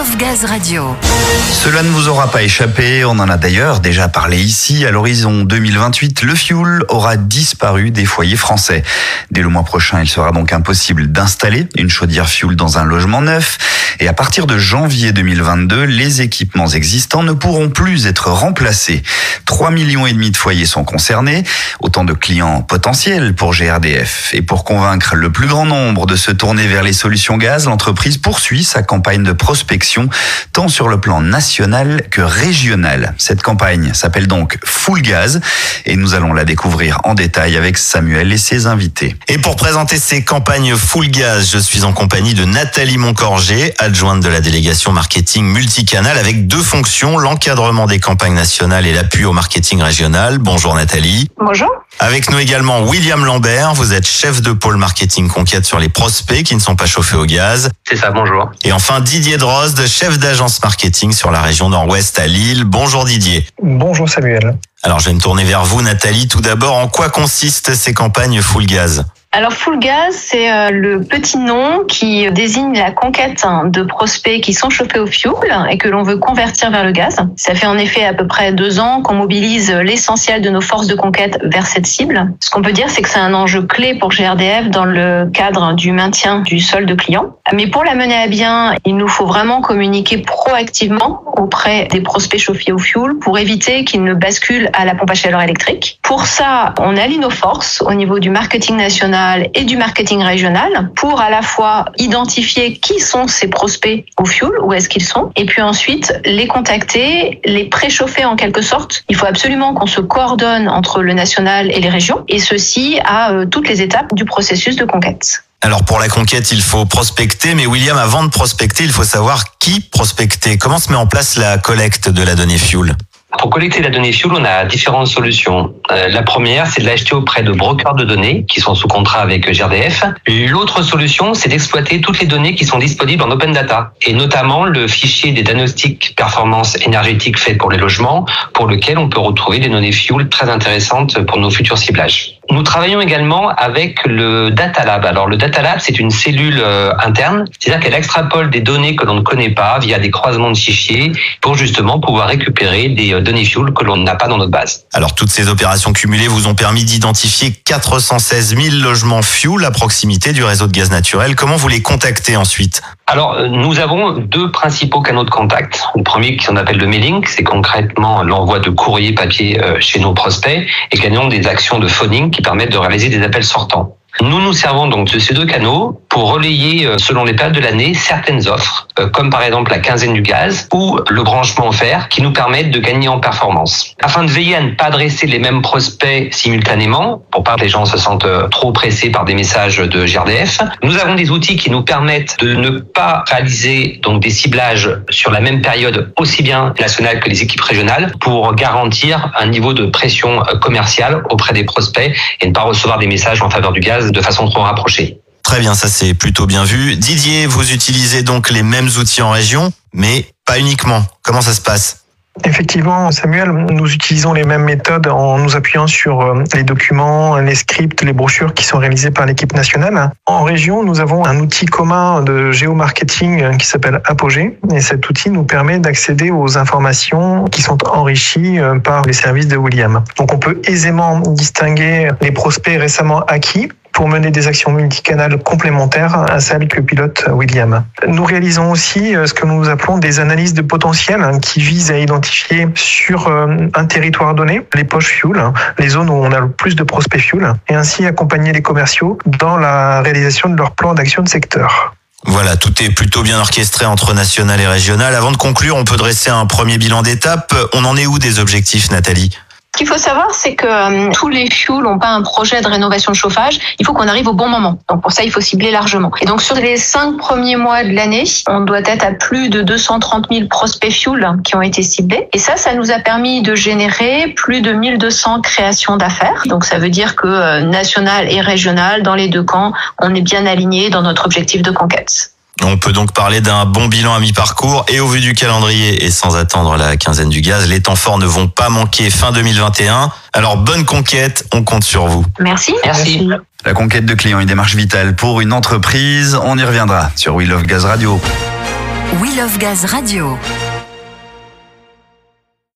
Of Gaz Radio. Cela ne vous aura pas échappé, on en a d'ailleurs déjà parlé ici. À l'horizon 2028, le fioul aura disparu des foyers français. Dès le mois prochain, il sera donc impossible d'installer une chaudière fioul dans un logement neuf. Et à partir de janvier 2022, les équipements existants ne pourront plus être remplacés. 3 millions et demi de foyers sont concernés, autant de clients potentiels pour GRDF. Et pour convaincre le plus grand nombre de se tourner vers les solutions gaz, l'entreprise poursuit sa campagne de tant sur le plan national que régional. Cette campagne s'appelle donc Full Gaz et nous allons la découvrir en détail avec Samuel et ses invités. Et pour présenter ces campagnes Full Gaz, je suis en compagnie de Nathalie Moncorgé, adjointe de la délégation marketing multicanal avec deux fonctions, l'encadrement des campagnes nationales et l'appui au marketing régional. Bonjour Nathalie. Bonjour. Avec nous également William Lambert, vous êtes chef de pôle marketing conquête sur les prospects qui ne sont pas chauffés au gaz. C'est ça, bonjour. Et enfin Didier Drozd, chef d'agence marketing sur la région nord-ouest à Lille. Bonjour Didier. Bonjour Samuel. Alors je vais me tourner vers vous Nathalie. Tout d'abord, en quoi consistent ces campagnes full gaz? Alors full gaz, c'est euh, le petit nom qui désigne la conquête de prospects qui sont chauffés au fioul et que l'on veut convertir vers le gaz. Ça fait en effet à peu près deux ans qu'on mobilise l'essentiel de nos forces de conquête vers cette cible. Ce qu'on peut dire, c'est que c'est un enjeu clé pour GRDF dans le cadre du maintien du solde client. Mais pour la mener à bien, il nous faut vraiment communiquer proactivement auprès des prospects chauffés au fioul pour éviter qu'ils ne basculent à la pompe à chaleur électrique. Pour ça, on allie nos forces au niveau du marketing national et du marketing régional pour à la fois identifier qui sont ces prospects au fuel, où est-ce qu'ils sont, et puis ensuite les contacter, les préchauffer en quelque sorte. Il faut absolument qu'on se coordonne entre le national et les régions, et ceci à euh, toutes les étapes du processus de conquête. Alors pour la conquête, il faut prospecter, mais William, avant de prospecter, il faut savoir qui prospecter. Comment se met en place la collecte de la donnée fuel? Pour collecter la donnée fuel, on a différentes solutions. Euh, la première, c'est de l'acheter auprès de brokers de données qui sont sous contrat avec GRDF. L'autre solution, c'est d'exploiter toutes les données qui sont disponibles en open data et notamment le fichier des diagnostics performance énergétique fait pour les logements pour lequel on peut retrouver des données fuel très intéressantes pour nos futurs ciblages. Nous travaillons également avec le Data Lab. Alors le Data Lab, c'est une cellule euh, interne, c'est-à-dire qu'elle extrapole des données que l'on ne connaît pas via des croisements de fichiers pour justement pouvoir récupérer des euh, données fuel que l'on n'a pas dans notre base. Alors toutes ces opérations cumulées vous ont permis d'identifier 416 000 logements fuel à proximité du réseau de gaz naturel. Comment vous les contactez ensuite? Alors, euh, nous avons deux principaux canaux de contact. Le premier, qui s'en appelle le mailing, c'est concrètement l'envoi de courrier papier chez nos prospects, et gagnons des actions de phoning qui permettent de réaliser des appels sortants. Nous nous servons donc de ces deux canaux pour relayer, euh, selon les périodes de l'année, certaines offres, euh, comme par exemple la quinzaine du gaz ou le branchement offert, qui nous permettent de gagner en performance. Afin de veiller à ne pas adresser les mêmes prospects simultanément, pour pas que les gens se sentent euh, trop pressés par des messages de GRDF, nous avons des outils qui nous permettent de ne pas réaliser donc des ciblages sur la même période, aussi bien nationale que les équipes régionales, pour garantir un niveau de pression commerciale auprès des prospects et ne pas recevoir des messages en faveur du gaz de façon trop rapprochée. Très bien, ça c'est plutôt bien vu. Didier, vous utilisez donc les mêmes outils en région, mais pas uniquement. Comment ça se passe? Effectivement, Samuel, nous utilisons les mêmes méthodes en nous appuyant sur euh, les documents, les scripts, les brochures qui sont réalisés par l'équipe nationale. En région, nous avons un outil commun de géomarketing qui s'appelle Apogée et cet outil nous permet d'accéder aux informations qui sont enrichies euh, par les services de William. Donc on peut aisément distinguer les prospects récemment acquis pour mener des actions multicanales complémentaires à celles que pilote William. Nous réalisons aussi euh, ce que nous appelons des analyses de potentiel hein, qui visent à identifier sur euh, un territoire donné les poches fuel, hein, les zones où on a le plus de prospects fuel, et ainsi accompagner les commerciaux dans la réalisation de leur plan d'action de secteur. Voilà, tout est plutôt bien orchestré entre national et régional. Avant de conclure, on peut dresser un premier bilan d'étape. On en est où des objectifs, Nathalie? Ce qu'il faut savoir, c'est que euh, tous les fuels n'ont pas un projet de rénovation de chauffage. Il faut qu'on arrive au bon moment. Donc pour ça, il faut cibler largement. Et donc sur les cinq premiers mois de l'année, on doit être à plus de 230 000 prospects fuel qui ont été ciblés. Et ça, ça nous a permis de générer plus de 1200 créations d'affaires. Donc ça veut dire que euh, national et régional, dans les deux camps, on est bien aligné dans notre objectif de conquête. On peut donc parler d'un bon bilan à mi-parcours et au vu du calendrier et sans attendre la quinzaine du gaz, les temps forts ne vont pas manquer fin 2021. Alors bonne conquête, on compte sur vous. Merci. Merci. La conquête de clients, une démarche vitale pour une entreprise. On y reviendra sur Wheel of Gaz Radio. Wheel I Love Gaz Radio.